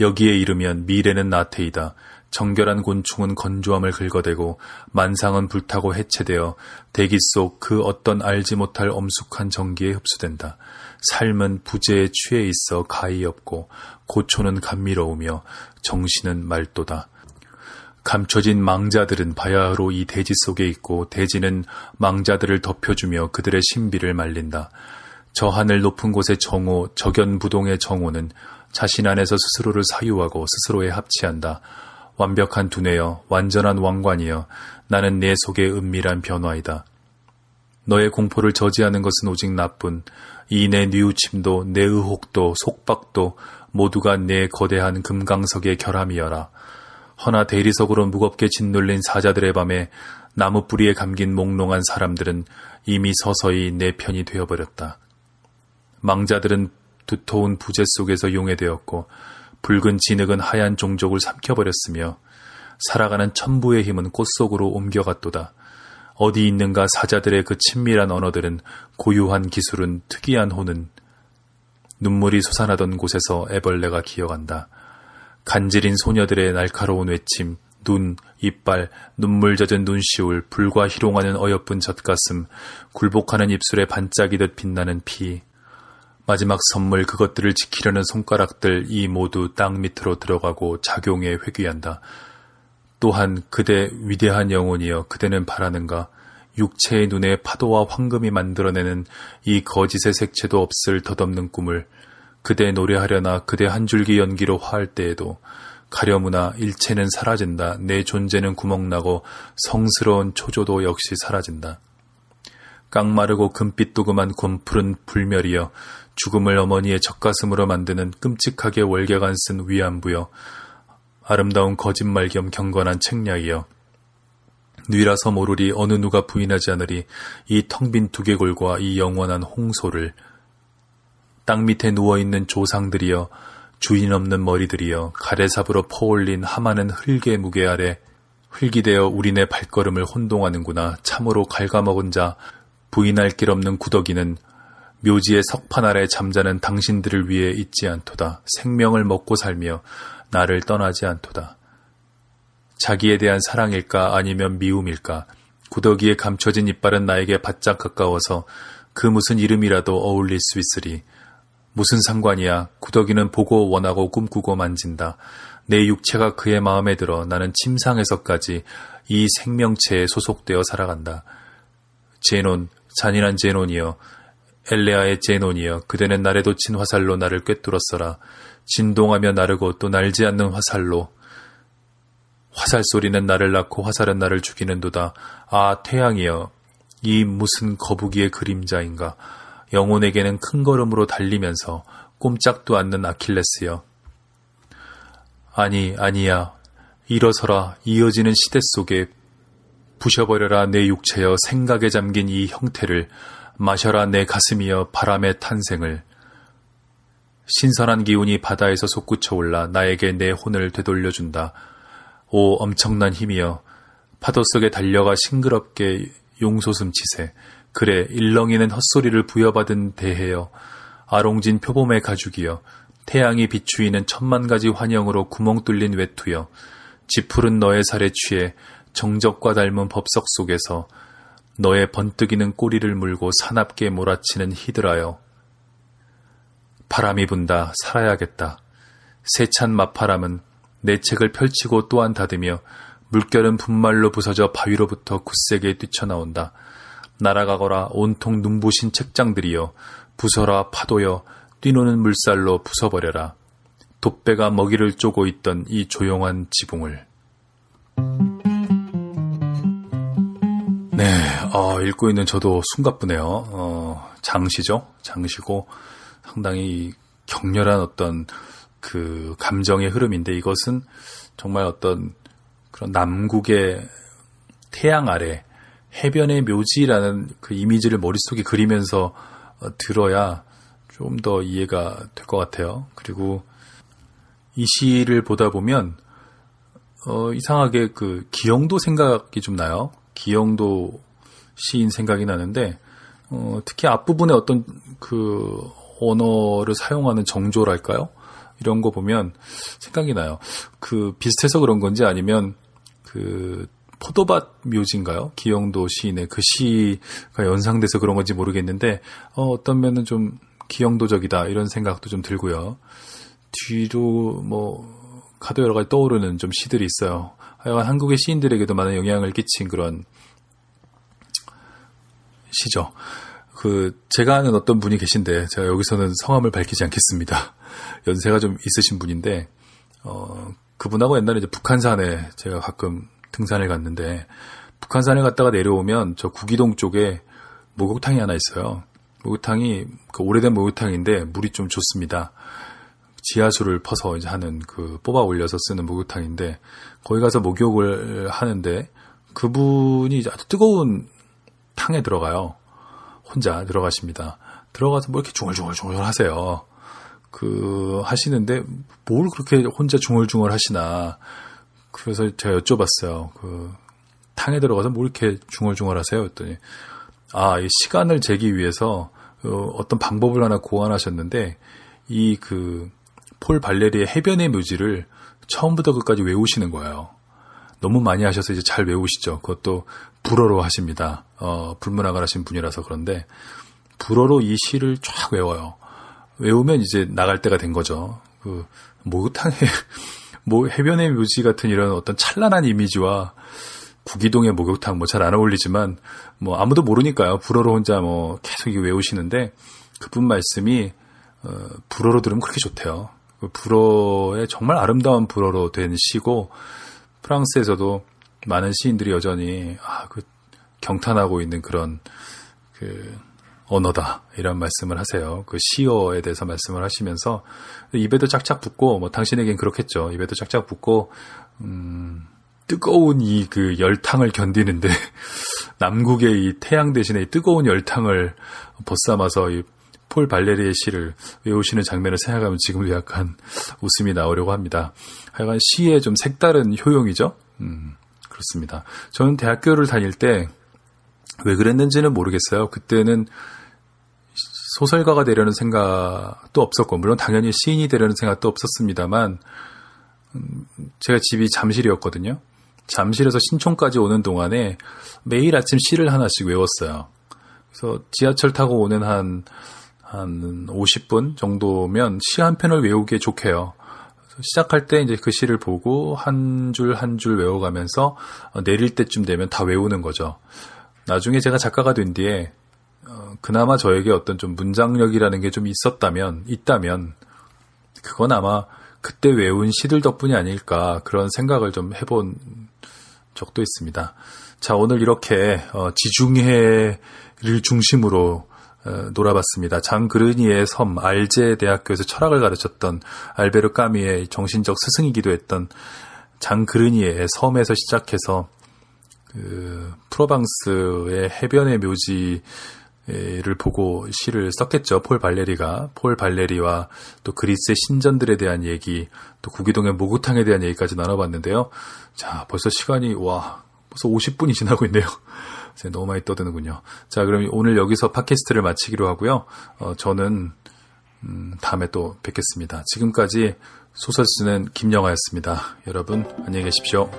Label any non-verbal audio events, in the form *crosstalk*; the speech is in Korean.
여기에 이르면 미래는 나태이다. 정결한 곤충은 건조함을 긁어대고 만상은 불타고 해체되어 대기 속 그 어떤 알지 못할 엄숙한 전기에 흡수된다. 삶은 부재에 취해 있어 가히 없고 고초는 감미로우며 정신은 말도다. 감춰진 망자들은 바야흐로 이 대지 속에 있고 대지는 망자들을 덮여주며 그들의 신비를 말린다. 저 하늘 높은 곳의 정오, 적연부동의 정오는 자신 안에서 스스로를 사유하고 스스로에 합치한다. 완벽한 두뇌여, 완전한 왕관이여, 나는 내 속의 은밀한 변화이다. 너의 공포를 저지하는 것은 오직 나뿐, 이 내 뉘우침도, 내 의혹도, 속박도, 모두가 내 거대한 금강석의 결함이여라. 허나 대리석으로 무겁게 짓눌린 사자들의 밤에 나무 뿌리에 감긴 몽롱한 사람들은 이미 서서히 내 편이 되어버렸다. 망자들은 두터운 부재 속에서 용해되었고 붉은 진흙은 하얀 종족을 삼켜버렸으며 살아가는 천부의 힘은 꽃 속으로 옮겨갔도다. 어디 있는가 사자들의 그 친밀한 언어들은 고유한 기술은 특이한 호는 눈물이 솟아나던 곳에서 애벌레가 기어간다. 간질인 소녀들의 날카로운 외침, 눈, 이빨, 눈물 젖은 눈시울, 불과 희롱하는 어여쁜 젖가슴, 굴복하는 입술에 반짝이듯 빛나는 피, 마지막 선물 그것들을 지키려는 손가락들 이 모두 땅 밑으로 들어가고 작용에 회귀한다. 또한 그대 위대한 영혼이여 그대는 바라는가 육체의 눈에 파도와 황금이 만들어내는 이 거짓의 색채도 없을 덧없는 꿈을 그대 노래하려나 그대 한 줄기 연기로 화할 때에도 가려무나 일체는 사라진다. 내 존재는 구멍나고 성스러운 초조도 역시 사라진다. 깡마르고 금빛 도금한 곰푸른 불멸이여 죽음을 어머니의 젖가슴으로 만드는 끔찍하게 월계간 쓴 위안부여 아름다운 거짓말 겸 경건한 책략이여 뉘라서 모르리 어느 누가 부인하지 않으리 이 텅 빈 두개골과 이 영원한 홍소를 땅 밑에 누워있는 조상들이여 주인 없는 머리들이여 가래삽으로 퍼올린 하마는 흙의 무게 아래 흙이 되어 우리네 발걸음을 혼동하는구나 참으로 갉아먹은 자 부인할 길 없는 구더기는 묘지의 석판 아래 잠자는 당신들을 위해 있지 않도다. 생명을 먹고 살며 나를 떠나지 않도다. 자기에 대한 사랑일까 아니면 미움일까? 구더기에 감춰진 이빨은 나에게 바짝 가까워서 그 무슨 이름이라도 어울릴 수 있으리. 무슨 상관이야. 구더기는 보고 원하고 꿈꾸고 만진다. 내 육체가 그의 마음에 들어 나는 침상에서까지 이 생명체에 소속되어 살아간다. 제논, 잔인한 제논이여, 엘레아의 제논이여 그대는 날에 돋친 화살로 나를 꿰뚫었어라. 진동하며 나르고 또 날지 않는 화살로 화살 소리는 나를 낳고 화살은 나를 죽이는도다. 아 태양이여 이 무슨 거북이의 그림자인가. 영혼에게는 큰 걸음으로 달리면서 꼼짝도 않는 아킬레스여. 아니 아니야. 일어서라 이어지는 시대 속에 부셔버려라 내 육체여 생각에 잠긴 이 형태를 마셔라 내 가슴이여 바람의 탄생을 신선한 기운이 바다에서 솟구쳐 올라 나에게 내 혼을 되돌려준다. 오 엄청난 힘이여 파도 속에 달려가 싱그럽게 용솟음 치세 그래 일렁이는 헛소리를 부여받은 대해여 아롱진 표범의 가죽이여 태양이 비추이는 천만 가지 환영으로 구멍 뚫린 외투여 지푸른 너의 살에 취해 정적과 닮은 법석 속에서 너의 번뜩이는 꼬리를 물고 사납게 몰아치는 히드라여. 바람이 분다. 살아야겠다. 세찬 마파람은 내 책을 펼치고 또한 닫으며 물결은 분말로 부서져 바위로부터 굳세게 뛰쳐나온다. 날아가거라 온통 눈부신 책장들이여 부서라 파도여 뛰노는 물살로 부숴버려라. 돛배가 먹이를 쪼고 있던 이 조용한 지붕을. 네, 어, 읽고 있는 저도 숨가쁘네요. 어, 장시죠? 장시고 상당히 격렬한 어떤 그 감정의 흐름인데 이것은 정말 어떤 그런 남국의 태양 아래 해변의 묘지라는 그 이미지를 머릿속에 그리면서 어, 들어야 좀 더 이해가 될 것 같아요. 그리고 이 시를 보다 보면 어, 이상하게 그 기영도 생각이 좀 나요. 기영도 시인 생각이 나는데 어, 특히 앞부분에 어떤 그 언어를 사용하는 정조랄까요? 이런 거 보면 생각이 나요. 그 비슷해서 그런 건지 아니면 그 포도밭 묘지인가요? 기영도 시인의 그 시가 연상돼서 그런 건지 모르겠는데 어, 어떤 면은 좀 기영도적이다 이런 생각도 좀 들고요. 뒤로 뭐 가도 여러 가지 떠오르는 좀 시들이 있어요. 하여간 한국의 시인들에게도 많은 영향을 끼친 그런 시죠. 그 제가 아는 어떤 분이 계신데 제가 여기서는 성함을 밝히지 않겠습니다. *laughs* 연세가 좀 있으신 분인데 어 그분하고 옛날에 이제 북한산에 제가 가끔 등산을 갔는데 북한산에 갔다가 내려오면 저 구기동 쪽에 목욕탕이 하나 있어요. 목욕탕이 그 오래된 목욕탕인데 물이 좀 좋습니다. 지하수를 퍼서 이제 하는 그 뽑아 올려서 쓰는 목욕탕인데 거기 가서 목욕을 하는데 그분이 아주 뜨거운 탕에 들어가요. 혼자 들어가십니다. 들어가서 뭐 이렇게 중얼중얼중얼 하세요. 그 하시는데 뭘 그렇게 혼자 중얼중얼 하시나 그래서 제가 여쭤봤어요. 그 탕에 들어가서 뭐 이렇게 중얼중얼 하세요? 했더니 아, 이 시간을 재기 위해서 어, 어떤 방법을 하나 고안하셨는데 이 그 폴 발레리의 해변의 묘지를 처음부터 끝까지 외우시는 거예요. 너무 많이 하셔서 이제 잘 외우시죠. 그것도 불어로 하십니다. 어, 불문학을 하신 분이라서 그런데 불어로 이 시를 쫙 외워요. 외우면 이제 나갈 때가 된 거죠. 그 목욕탕에 *laughs* 뭐 해변의 묘지 같은 이런 어떤 찬란한 이미지와 구기동의 목욕탕 뭐 잘 안 어울리지만 뭐 아무도 모르니까요. 불어로 혼자 뭐 계속 외우시는데 그분 말씀이 어, 불어로 들으면 그렇게 좋대요. 그 불어의 정말 아름다운 불어로 된 시고 프랑스에서도 많은 시인들이 여전히 아, 그 경탄하고 있는 그런 그 언어다 이런 말씀을 하세요. 그 시어에 대해서 말씀을 하시면서 입에도 짝짝 붙고 뭐 당신에겐 그렇겠죠. 입에도 짝짝 붙고 음, 뜨거운 이 그 열탕을 견디는데 *laughs* 남국의 이 태양 대신에 이 뜨거운 열탕을 벗삼아서 이 폴 발레리의 시를 외우시는 장면을 생각하면 지금도 약간 웃음이 나오려고 합니다. 하여간 시의 좀 색다른 효용이죠. 음, 그렇습니다. 저는 대학교를 다닐 때 왜 그랬는지는 모르겠어요. 그때는 소설가가 되려는 생각도 없었고, 물론 당연히 시인이 되려는 생각도 없었습니다만, 음, 제가 집이 잠실이었거든요. 잠실에서 신촌까지 오는 동안에 매일 아침 시를 하나씩 외웠어요. 그래서 지하철 타고 오는 한, 한 50분 정도면 시 한 편을 외우기에 좋게요. 시작할 때 이제 그 시를 보고 한 줄 한줄 외워가면서 내릴 때쯤 되면 다 외우는 거죠. 나중에 제가 작가가 된 뒤에 어, 그나마 저에게 어떤 좀 문장력이라는 게 좀 있었다면, 있다면, 그건 아마 그때 외운 시들 덕분이 아닐까 그런 생각을 좀 해본 적도 있습니다. 자, 오늘 이렇게 어, 지중해를 중심으로 어, 놀아봤습니다. 장그르니의 섬 알제 대학교에서 철학을 가르쳤던 알베르 까미의 정신적 스승이기도 했던 장그르니의 섬에서 시작해서 그 프로방스의 해변의 묘지 를 보고 시를 썼겠죠. 폴 발레리가 폴 발레리와 또 그리스의 신전들에 대한 얘기, 또 구기동의 목욕탕에 대한 얘기까지 나눠봤는데요. 자, 벌써 시간이 와 벌써 50분이 지나고 있네요. 너무 많이 떠드는군요. 자, 그럼 오늘 여기서 팟캐스트를 마치기로 하고요. 어, 저는 음, 다음에 또 뵙겠습니다. 지금까지 소설 쓰는 김영하였습니다. 여러분 안녕히 계십시오.